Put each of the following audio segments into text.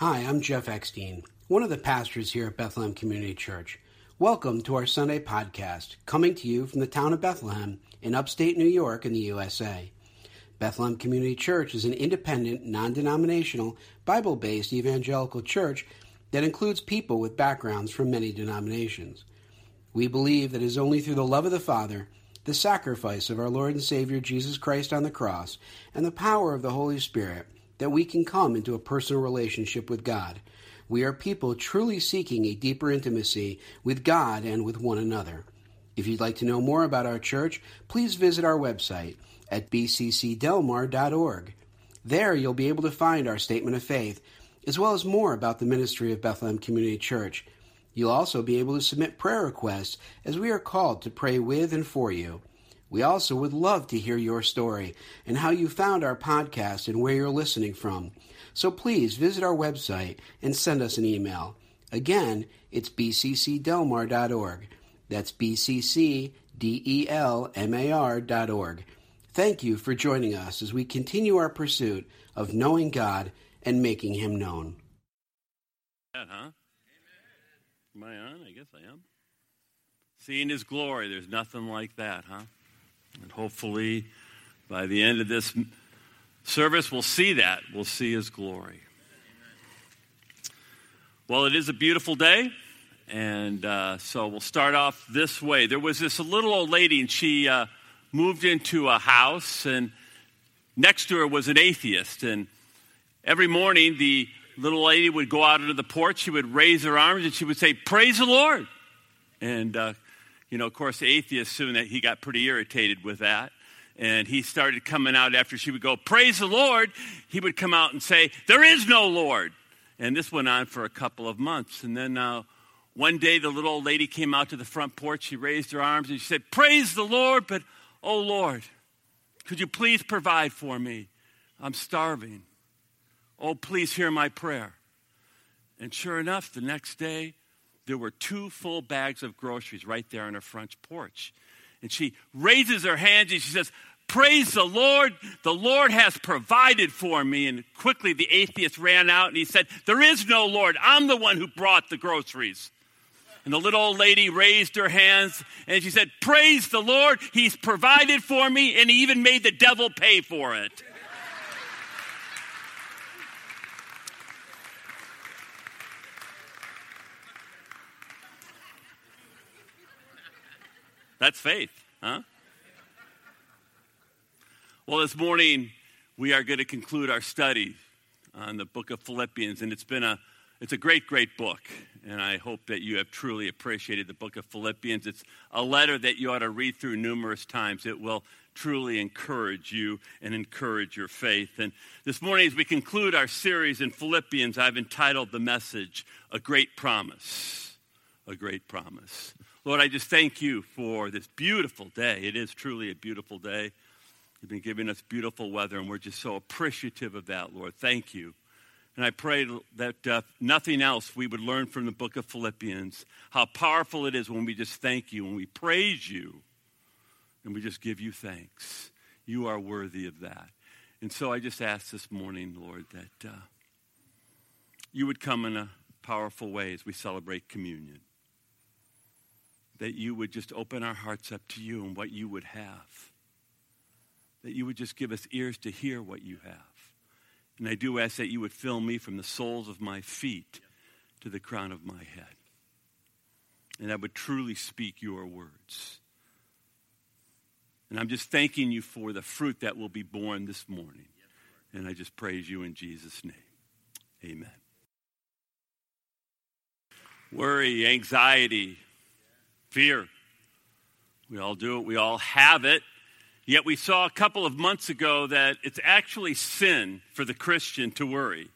Hi, I'm Jeff Eckstein, one of the pastors here at Bethlehem Community Church. Welcome to our Sunday podcast, coming to you from the town of Bethlehem in upstate New York in the USA. Bethlehem Community Church is an independent, non denominational, Bible based evangelical church that includes people with backgrounds from many denominations. We believe that it is only through the love of the Father, the sacrifice of our Lord and Savior Jesus Christ on the cross, and the power of the Holy Spirit that we can come into a personal relationship with God. We are people truly seeking a deeper intimacy with God and with one another. If you'd like to know more about our church, please visit our website at bccdelmar.org. There you'll be able to find our statement of faith, as well as more about the ministry of Bethlehem Community Church. You'll also be able to submit prayer requests as we are called to pray with and for you. We also would love to hear your story and how you found our podcast and where you're listening from. So please visit our website and send us an email. Again, it's bccdelmar.org. That's bccdelmar.org. Thank you for joining us as we continue our pursuit of knowing God and making Him known. That, huh? Am I on? I guess I am. Seeing His glory, there's nothing like that, huh? And hopefully, by the end of this service, we'll see that. We'll see His glory. Well, it is a beautiful day, and uh, so we'll start off this way. There was this little old lady, and she uh, moved into a house, and next to her was an atheist. And every morning, the little lady would go out into the porch, she would raise her arms, and she would say, Praise the Lord. And uh, you know, of course, the atheist soon that he got pretty irritated with that. And he started coming out after she would go, Praise the Lord. He would come out and say, There is no Lord. And this went on for a couple of months. And then uh, one day the little old lady came out to the front porch. She raised her arms and she said, Praise the Lord, but oh Lord, could you please provide for me? I'm starving. Oh, please hear my prayer. And sure enough, the next day, there were two full bags of groceries right there on her front porch. And she raises her hands and she says, Praise the Lord. The Lord has provided for me. And quickly the atheist ran out and he said, There is no Lord. I'm the one who brought the groceries. And the little old lady raised her hands and she said, Praise the Lord. He's provided for me and he even made the devil pay for it. That's faith, huh? Well, this morning we are going to conclude our study on the book of Philippians, and it's been a it's a great, great book, and I hope that you have truly appreciated the book of Philippians. It's a letter that you ought to read through numerous times. It will truly encourage you and encourage your faith. And this morning, as we conclude our series in Philippians, I've entitled the message, A Great Promise. A Great Promise. Lord, I just thank you for this beautiful day. It is truly a beautiful day. You've been giving us beautiful weather, and we're just so appreciative of that, Lord. Thank you. And I pray that uh, nothing else we would learn from the book of Philippians, how powerful it is when we just thank you, when we praise you, and we just give you thanks. You are worthy of that. And so I just ask this morning, Lord, that uh, you would come in a powerful way as we celebrate communion that you would just open our hearts up to you and what you would have. That you would just give us ears to hear what you have. And I do ask that you would fill me from the soles of my feet to the crown of my head. And I would truly speak your words. And I'm just thanking you for the fruit that will be born this morning. And I just praise you in Jesus' name. Amen. Worry, anxiety, Fear. We all do it, we all have it. Yet we saw a couple of months ago that it's actually sin for the Christian to worry.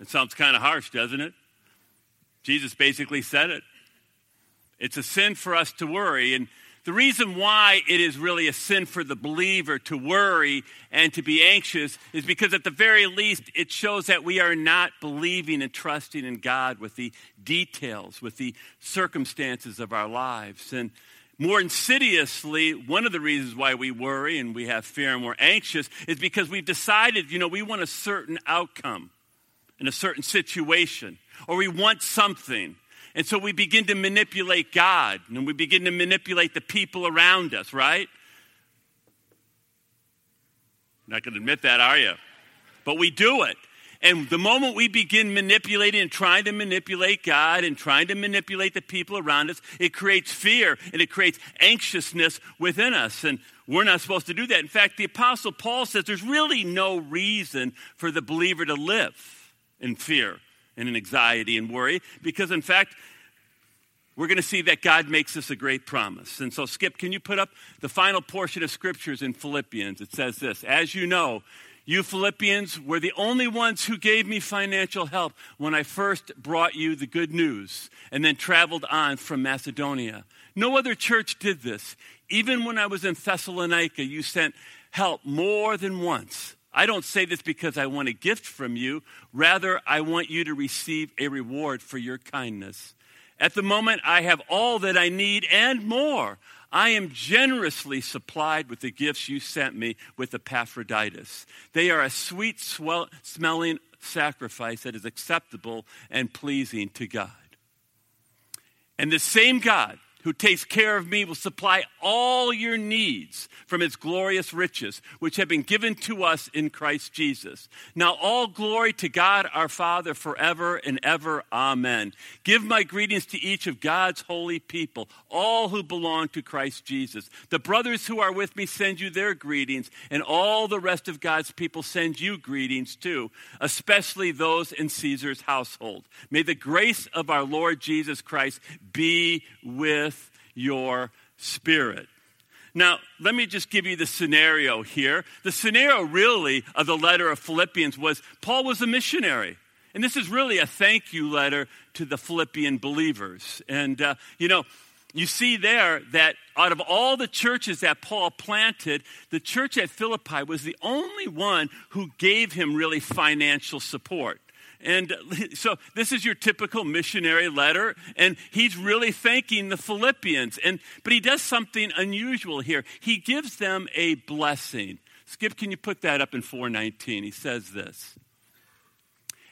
It sounds kind of harsh, doesn't it? Jesus basically said it. It's a sin for us to worry. And the reason why it is really a sin for the believer to worry and to be anxious is because, at the very least, it shows that we are not believing and trusting in God with the details, with the circumstances of our lives. And more insidiously, one of the reasons why we worry and we have fear and we're anxious is because we've decided, you know, we want a certain outcome in a certain situation, or we want something. And so we begin to manipulate God and we begin to manipulate the people around us, right? Not going to admit that, are you? But we do it. And the moment we begin manipulating and trying to manipulate God and trying to manipulate the people around us, it creates fear and it creates anxiousness within us. And we're not supposed to do that. In fact, the Apostle Paul says there's really no reason for the believer to live in fear and in anxiety and worry because, in fact, we're going to see that God makes us a great promise. And so, Skip, can you put up the final portion of scriptures in Philippians? It says this As you know, you Philippians were the only ones who gave me financial help when I first brought you the good news and then traveled on from Macedonia. No other church did this. Even when I was in Thessalonica, you sent help more than once. I don't say this because I want a gift from you. Rather, I want you to receive a reward for your kindness. At the moment, I have all that I need and more. I am generously supplied with the gifts you sent me with Epaphroditus. They are a sweet swell, smelling sacrifice that is acceptable and pleasing to God. And the same God who takes care of me will supply all your needs from his glorious riches, which have been given to us in Christ Jesus. Now, all glory to God our Father forever and ever. Amen. Give my greetings to each of God's holy people, all who belong to Christ Jesus. The brothers who are with me send you their greetings, and all the rest of God's people send you greetings too, especially those in Caesar's household. May the grace of our Lord Jesus Christ be with your spirit. Now, let me just give you the scenario here. The scenario, really, of the letter of Philippians was Paul was a missionary. And this is really a thank you letter to the Philippian believers. And, uh, you know, you see there that out of all the churches that Paul planted, the church at Philippi was the only one who gave him really financial support. And so this is your typical missionary letter, and he's really thanking the Philippians. And but he does something unusual here. He gives them a blessing. Skip, can you put that up in 419? He says this.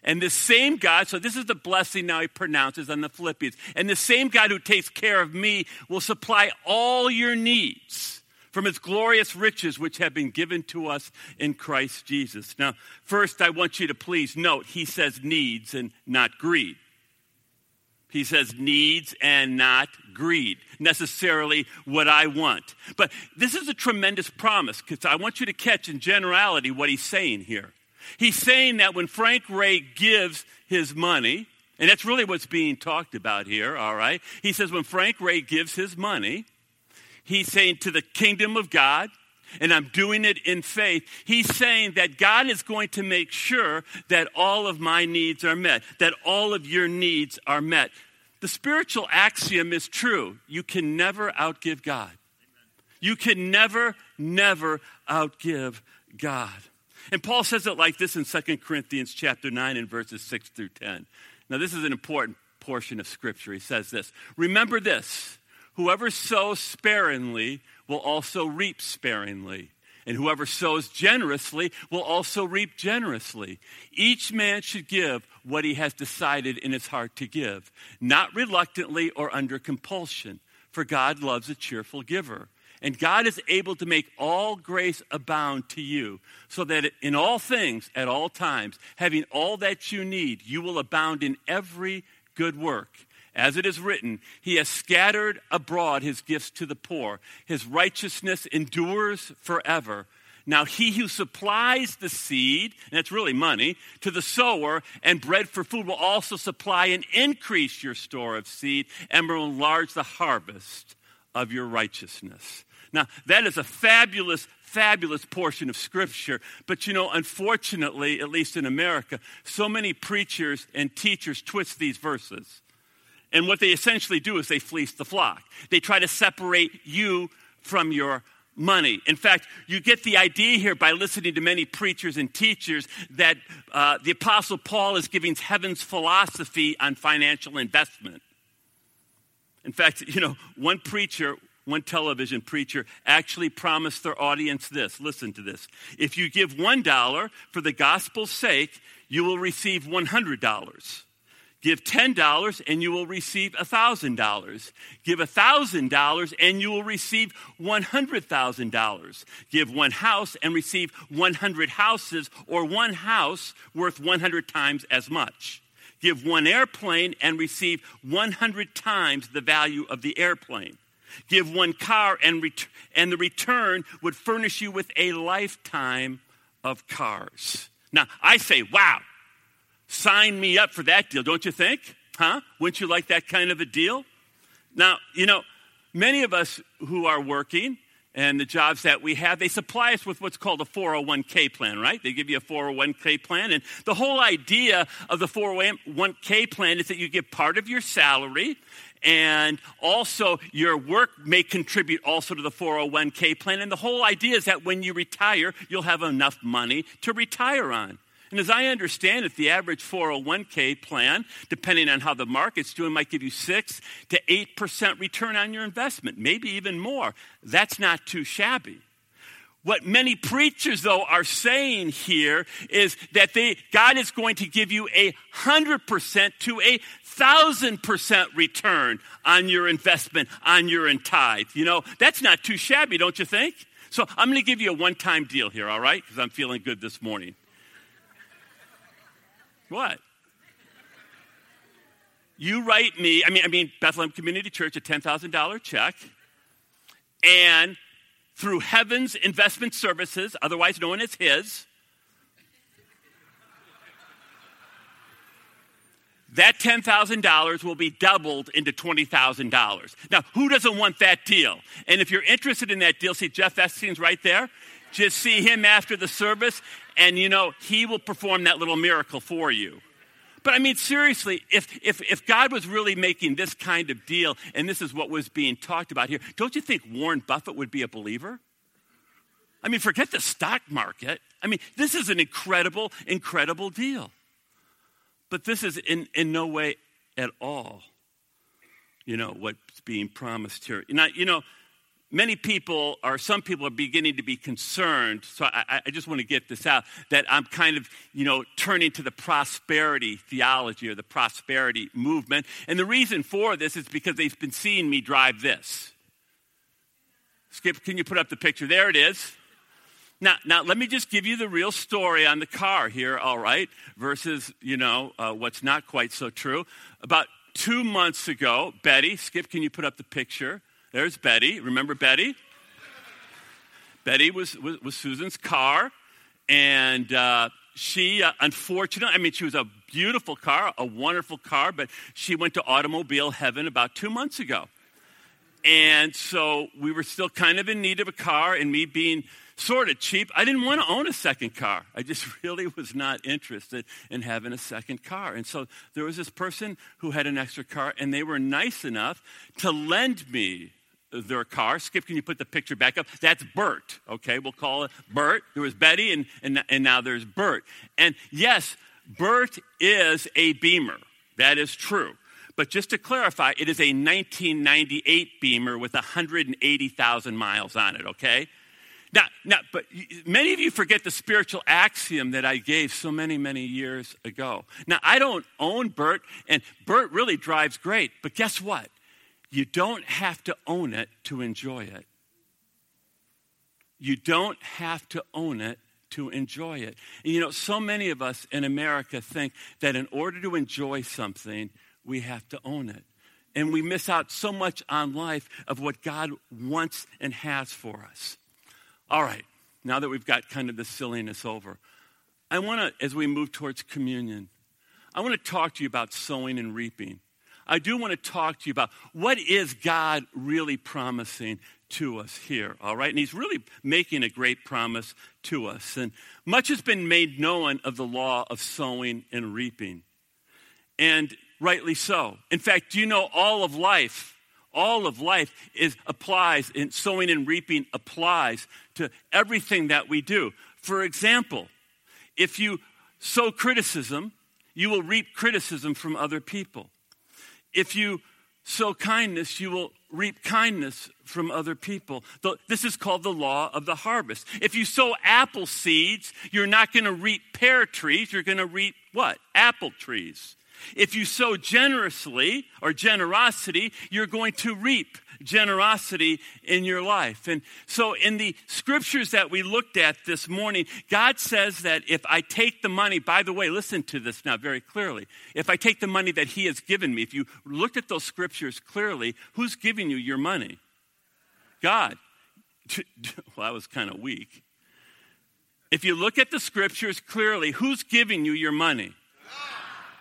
And the same God, so this is the blessing now he pronounces on the Philippians. And the same God who takes care of me will supply all your needs from its glorious riches which have been given to us in Christ Jesus. Now, first, I want you to please note he says needs and not greed. He says needs and not greed, necessarily what I want. But this is a tremendous promise because I want you to catch in generality what he's saying here. He's saying that when Frank Ray gives his money, and that's really what's being talked about here, all right? He says when Frank Ray gives his money, He's saying to the kingdom of God, and I'm doing it in faith. He's saying that God is going to make sure that all of my needs are met, that all of your needs are met. The spiritual axiom is true. You can never outgive God. You can never, never outgive God. And Paul says it like this in 2 Corinthians chapter 9 and verses 6 through 10. Now, this is an important portion of Scripture. He says this Remember this Whoever sows sparingly will also reap sparingly. And whoever sows generously will also reap generously. Each man should give what he has decided in his heart to give, not reluctantly or under compulsion, for God loves a cheerful giver. And God is able to make all grace abound to you, so that in all things, at all times, having all that you need, you will abound in every good work. As it is written, He has scattered abroad His gifts to the poor. His righteousness endures forever. Now, he who supplies the seed, and that's really money, to the sower and bread for food will also supply and increase your store of seed and will enlarge the harvest of your righteousness. Now, that is a fabulous, fabulous portion of Scripture. But you know, unfortunately, at least in America, so many preachers and teachers twist these verses. And what they essentially do is they fleece the flock. They try to separate you from your money. In fact, you get the idea here by listening to many preachers and teachers that uh, the Apostle Paul is giving heaven's philosophy on financial investment. In fact, you know, one preacher one television preacher actually promised their audience this. Listen to this. If you give $1 for the gospel's sake, you will receive $100. Give $10 and you will receive $1,000. Give $1,000 and you will receive $100,000. Give one house and receive 100 houses or one house worth 100 times as much. Give one airplane and receive 100 times the value of the airplane. Give one car and, ret- and the return would furnish you with a lifetime of cars. Now, I say, wow, Sign me up for that deal, don't you think? Huh? Wouldn't you like that kind of a deal? Now, you know, many of us who are working and the jobs that we have, they supply us with what's called a 401k plan, right? They give you a 401k plan. And the whole idea of the 401k plan is that you get part of your salary and also your work may contribute also to the 401k plan. And the whole idea is that when you retire, you'll have enough money to retire on. And as I understand it, the average 401k plan, depending on how the market's doing, might give you 6 to 8% return on your investment, maybe even more. That's not too shabby. What many preachers, though, are saying here is that they, God is going to give you a 100% to a 1,000% return on your investment, on your tithe. You know, that's not too shabby, don't you think? So I'm going to give you a one time deal here, all right? Because I'm feeling good this morning. What? You write me, I mean, I mean, Bethlehem Community Church, a $10,000 check, and through Heaven's Investment Services, otherwise known as His, that $10,000 will be doubled into $20,000. Now, who doesn't want that deal? And if you're interested in that deal, see Jeff Epstein's right there. Just see him after the service, and you know, he will perform that little miracle for you. But I mean, seriously, if, if, if God was really making this kind of deal, and this is what was being talked about here, don't you think Warren Buffett would be a believer? I mean, forget the stock market. I mean, this is an incredible, incredible deal. But this is in, in no way at all, you know, what's being promised here. Now, you know, many people or some people are beginning to be concerned so I, I, just want to get this out that i'm kind of you know turning to the prosperity theology or the prosperity movement and the reason for this is because they've been seeing me drive this skip can you put up the picture there it is now, now let me just give you the real story on the car here, all right, versus, you know, uh, what's not quite so true. About two months ago, Betty, Skip, can you put up the picture? There's Betty. Remember Betty? Betty was, was, was, Susan's car, and uh, she, uh, unfortunately, I mean, she was a beautiful car, a wonderful car, but she went to automobile heaven about two months ago. And so we were still kind of in need of a car, and me being sort of cheap, I didn't want to own a second car. I just really was not interested in having a second car. And so there was this person who had an extra car, and they were nice enough to lend me their car. Skip, can you put the picture back up? That's Bert, okay? We'll call it Bert. There was Betty, and, and, and now there's Bert. And yes, Bert is a Beamer. That is true. But just to clarify, it is a 1998 Beamer with 180,000 miles on it, okay? Now, now, but many of you forget the spiritual axiom that I gave so many, many years ago. Now, I don't own Bert, and Bert really drives great, but guess what? You don't have to own it to enjoy it. You don't have to own it to enjoy it. And you know, so many of us in America think that in order to enjoy something, we have to own it. And we miss out so much on life of what God wants and has for us. All right, now that we've got kind of the silliness over, I want to, as we move towards communion, I want to talk to you about sowing and reaping. I do want to talk to you about what is God really promising to us here, all right? And he's really making a great promise to us. And much has been made known of the law of sowing and reaping. And rightly so. In fact, do you know all of life? All of life is applies in sowing and reaping applies to everything that we do. For example, if you sow criticism, you will reap criticism from other people if you sow kindness, you will reap kindness from other people. This is called the law of the harvest. If you sow apple seeds, you're not going to reap pear trees, you're going to reap what? Apple trees. If you sow generously or generosity, you're going to reap generosity in your life. And so, in the scriptures that we looked at this morning, God says that if I take the money, by the way, listen to this now very clearly. If I take the money that He has given me, if you looked at those scriptures clearly, who's giving you your money? God. Well, that was kind of weak. If you look at the scriptures clearly, who's giving you your money?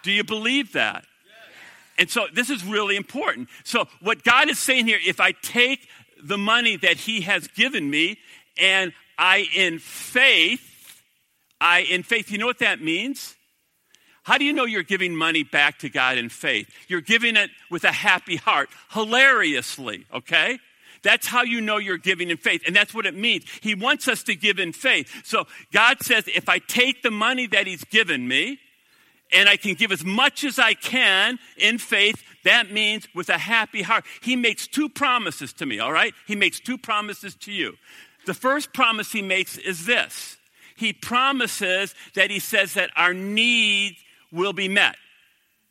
Do you believe that? And so this is really important. So, what God is saying here if I take the money that He has given me and I, in faith, I, in faith, you know what that means? How do you know you're giving money back to God in faith? You're giving it with a happy heart, hilariously, okay? That's how you know you're giving in faith. And that's what it means. He wants us to give in faith. So God says, if I take the money that He's given me, and I can give as much as I can in faith. That means with a happy heart. He makes two promises to me, all right? He makes two promises to you. The first promise he makes is this He promises that he says that our need will be met.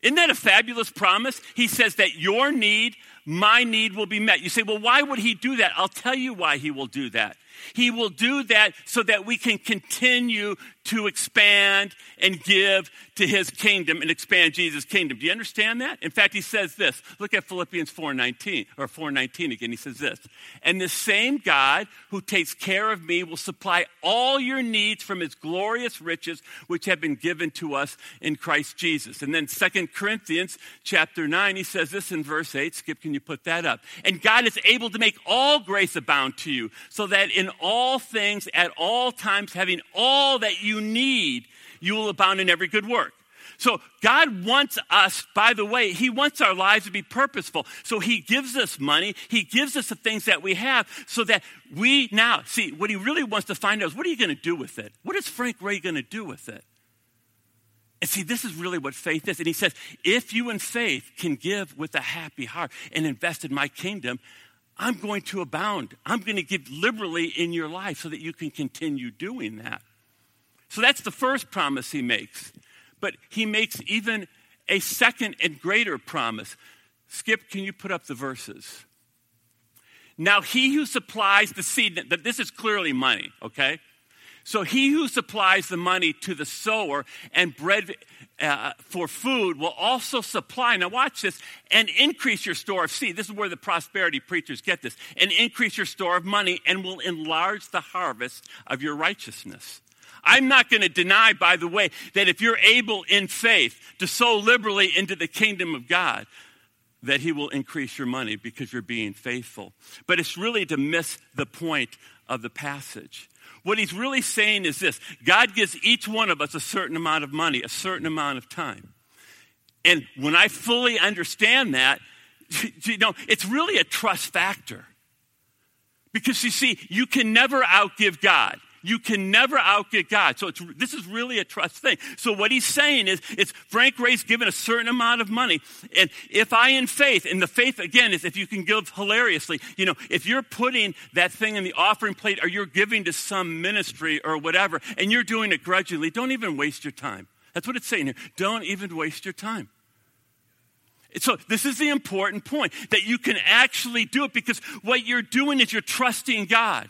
Isn't that a fabulous promise? He says that your need, my need will be met. You say, well, why would he do that? I'll tell you why he will do that. He will do that so that we can continue to expand and give to his kingdom and expand Jesus' kingdom. Do you understand that? In fact, he says this. Look at Philippians 4:19 or 4:19 again. He says this. And the same God who takes care of me will supply all your needs from his glorious riches which have been given to us in Christ Jesus. And then Second Corinthians chapter 9, he says this in verse 8. Skip, can you put that up? And God is able to make all grace abound to you, so that in all things at all times having all that you need, you will abound in every good work. So God wants us, by the way, He wants our lives to be purposeful. So He gives us money. He gives us the things that we have so that we now, see, what He really wants to find out is what are you going to do with it? What is Frank Ray going to do with it? And see, this is really what faith is. And He says, if you in faith can give with a happy heart and invest in my kingdom, I'm going to abound. I'm going to give liberally in your life so that you can continue doing that. So that's the first promise he makes. But he makes even a second and greater promise. Skip, can you put up the verses? Now, he who supplies the seed, that this is clearly money, okay? So he who supplies the money to the sower and bread uh, for food will also supply, now watch this, and increase your store of seed. This is where the prosperity preachers get this. And increase your store of money and will enlarge the harvest of your righteousness. I'm not going to deny, by the way, that if you're able in faith to sow liberally into the kingdom of God, that He will increase your money because you're being faithful. But it's really to miss the point of the passage. What he's really saying is this God gives each one of us a certain amount of money, a certain amount of time. And when I fully understand that, you know, it's really a trust factor. Because you see, you can never outgive God. You can never outgive God. So this is really a trust thing. So what he's saying is, it's Frank Ray's given a certain amount of money. And if I in faith, and the faith again is if you can give hilariously, you know, if you're putting that thing in the offering plate or you're giving to some ministry or whatever, and you're doing it grudgingly, don't even waste your time. That's what it's saying here. Don't even waste your time. So, this is the important point that you can actually do it because what you're doing is you're trusting God.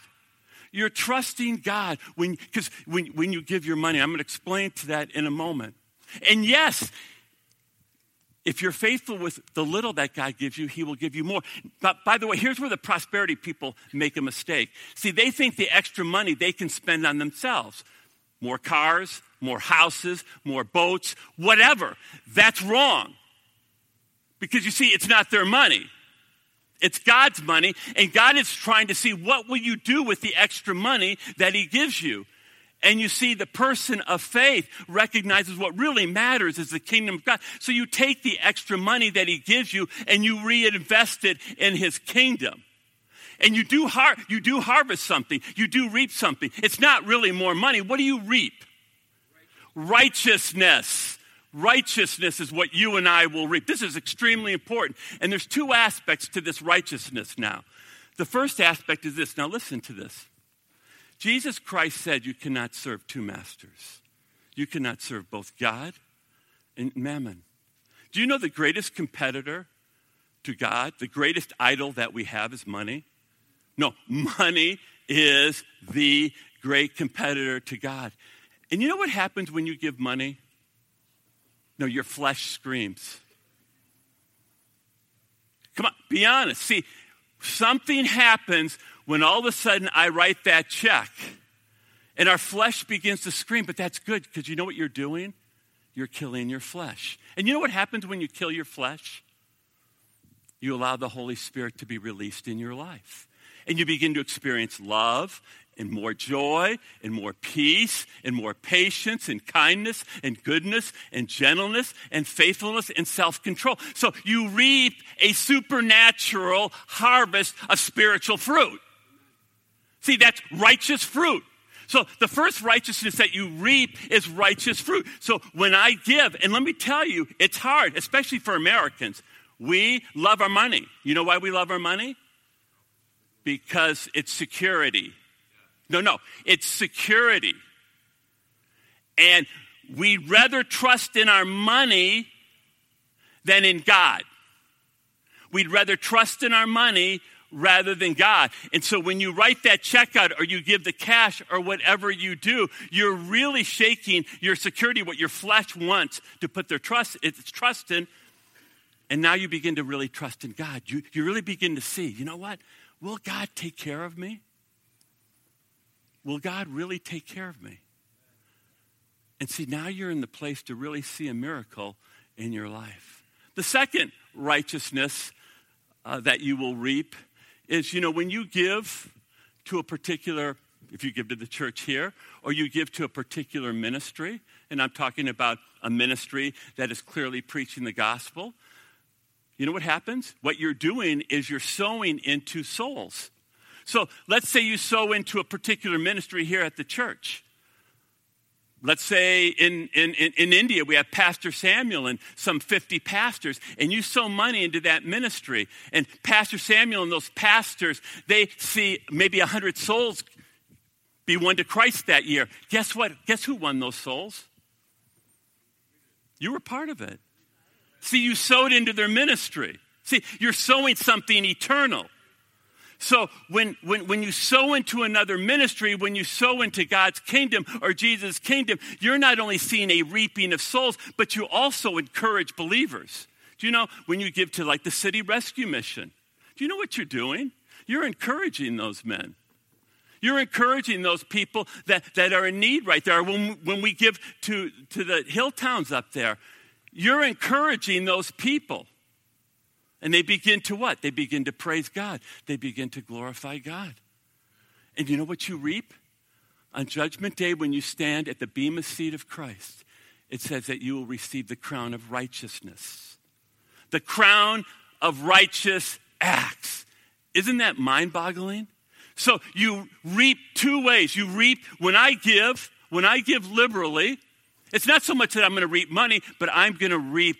You're trusting God when because when, when you give your money. I'm going to explain to that in a moment. And yes, if you're faithful with the little that God gives you, He will give you more. But by the way, here's where the prosperity people make a mistake. See, they think the extra money they can spend on themselves more cars, more houses, more boats, whatever. That's wrong. Because you see, it's not their money. It's God's money, and God is trying to see what will you do with the extra money that He gives you. And you see, the person of faith recognizes what really matters is the kingdom of God. So you take the extra money that He gives you and you reinvest it in His kingdom. And you do, har- you do harvest something, you do reap something. It's not really more money. What do you reap? Righteousness. Righteousness is what you and I will reap. This is extremely important. And there's two aspects to this righteousness now. The first aspect is this. Now, listen to this. Jesus Christ said you cannot serve two masters. You cannot serve both God and mammon. Do you know the greatest competitor to God, the greatest idol that we have is money? No, money is the great competitor to God. And you know what happens when you give money? No, your flesh screams. Come on, be honest. See, something happens when all of a sudden I write that check and our flesh begins to scream, but that's good because you know what you're doing? You're killing your flesh. And you know what happens when you kill your flesh? You allow the Holy Spirit to be released in your life. And you begin to experience love and more joy and more peace and more patience and kindness and goodness and gentleness and faithfulness and self control. So you reap a supernatural harvest of spiritual fruit. See, that's righteous fruit. So the first righteousness that you reap is righteous fruit. So when I give, and let me tell you, it's hard, especially for Americans. We love our money. You know why we love our money? Because it's security. No, no, it's security. And we'd rather trust in our money than in God. We'd rather trust in our money rather than God. And so when you write that check out or you give the cash or whatever you do, you're really shaking your security, what your flesh wants to put their trust, its trust in. And now you begin to really trust in God. You, you really begin to see, you know what? Will God take care of me? Will God really take care of me? And see, now you're in the place to really see a miracle in your life. The second righteousness uh, that you will reap is, you know, when you give to a particular, if you give to the church here, or you give to a particular ministry, and I'm talking about a ministry that is clearly preaching the gospel, you know what happens? What you're doing is you're sowing into souls. So let's say you sow into a particular ministry here at the church. Let's say in, in, in, India, we have Pastor Samuel and some 50 pastors, and you sow money into that ministry. And Pastor Samuel and those pastors, they see maybe 100 souls be won to Christ that year. Guess what? Guess who won those souls? You were part of it. See, you sowed into their ministry. See, you're sowing something eternal. So when, when, when you sow into another ministry, when you sow into God's kingdom or Jesus' kingdom, you're not only seeing a reaping of souls, but you also encourage believers. Do you know when you give to like the city rescue mission? Do you know what you're doing? You're encouraging those men. You're encouraging those people that, that are in need right there. When, when we give to, to the hill towns up there, you're encouraging those people. And they begin to what? They begin to praise God. They begin to glorify God. And you know what you reap? On Judgment Day, when you stand at the bema seat of Christ, it says that you will receive the crown of righteousness. The crown of righteous acts. Isn't that mind boggling? So you reap two ways. You reap when I give, when I give liberally, it's not so much that I'm going to reap money, but I'm going to reap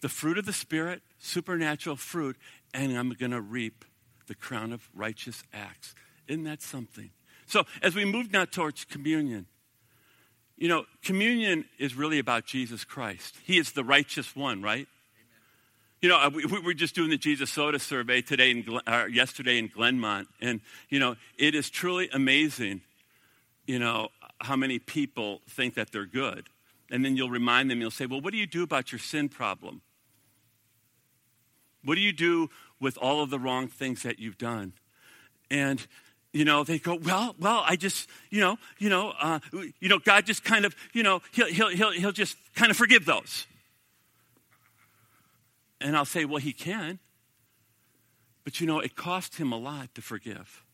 the fruit of the Spirit supernatural fruit, and I'm going to reap the crown of righteous acts. Isn't that something? So, as we move now towards communion, you know, communion is really about Jesus Christ. He is the righteous one, right? You know, we, we were just doing the Jesus Soda survey today and uh, yesterday in Glenmont, and you know, it is truly amazing. You know how many people think that they're good, and then you'll remind them. You'll say, "Well, what do you do about your sin problem?" What do you do with all of the wrong things that you've done? And you know, they go, well, well, I just, you know, you know, uh, you know, God just kind of, you know, he'll, he'll, he'll, he'll just kind of forgive those. And I'll say, well, he can. But you know, it cost him a lot to forgive.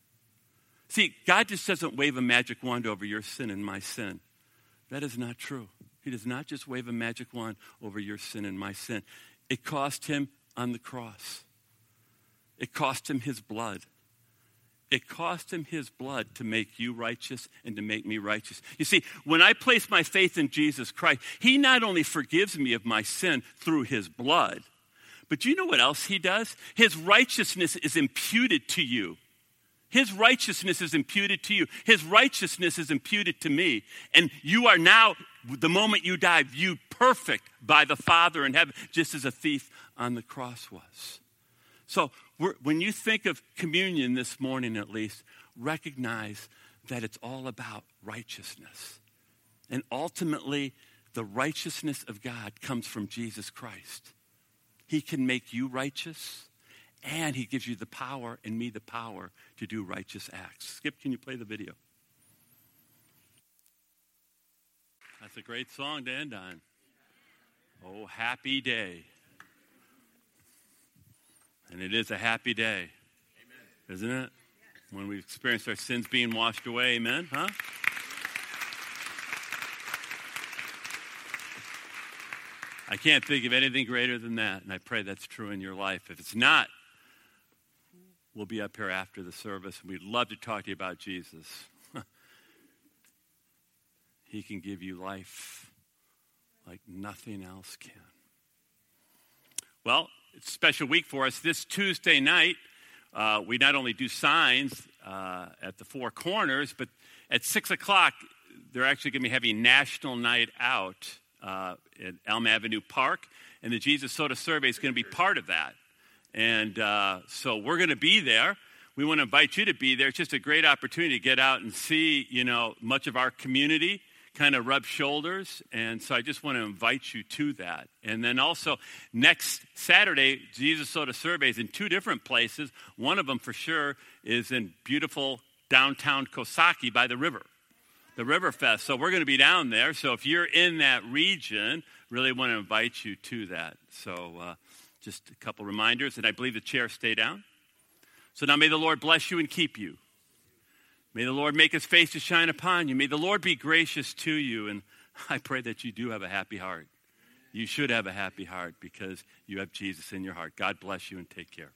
See, God just doesn't wave a magic wand over your sin and my sin. That is not true. He does not just wave a magic wand over your sin and my sin. It cost him on the cross. It cost him his blood. It cost him his blood to make you righteous and to make me righteous. You see, when I place my faith in Jesus Christ, he not only forgives me of my sin through his blood, but do you know what else he does? His righteousness is imputed to you. His righteousness is imputed to you. His righteousness is imputed to me. And you are now, the moment you die, viewed perfect by the Father in heaven, just as a thief on the cross was. So when you think of communion this morning, at least, recognize that it's all about righteousness. And ultimately, the righteousness of God comes from Jesus Christ. He can make you righteous, and He gives you the power and me the power to do righteous acts. Skip, can you play the video? That's a great song to end on. Oh, happy day. And it is a happy day, amen. isn't it? When we experience our sins being washed away, amen? Huh? I can't think of anything greater than that, and I pray that's true in your life. If it's not, we'll be up here after the service, and we'd love to talk to you about Jesus. he can give you life like nothing else can. Well, it's a special week for us. This Tuesday night, uh, we not only do signs uh, at the four corners, but at 6 o'clock, they're actually going to be having National Night Out uh, at Elm Avenue Park, and the Jesus Soda Survey is going to be part of that. And uh, so we're going to be there. We want to invite you to be there. It's just a great opportunity to get out and see, you know, much of our community kind of rub shoulders. And so I just want to invite you to that. And then also, next Saturday, Jesus Soda Surveys in two different places. One of them for sure is in beautiful downtown Coxsackie by the river, the River Fest. So we're going to be down there. So if you're in that region, really want to invite you to that. So uh, just a couple reminders. And I believe the chair stay down. So now may the Lord bless you and keep you. May the Lord make his face to shine upon you. May the Lord be gracious to you. And I pray that you do have a happy heart. You should have a happy heart because you have Jesus in your heart. God bless you and take care.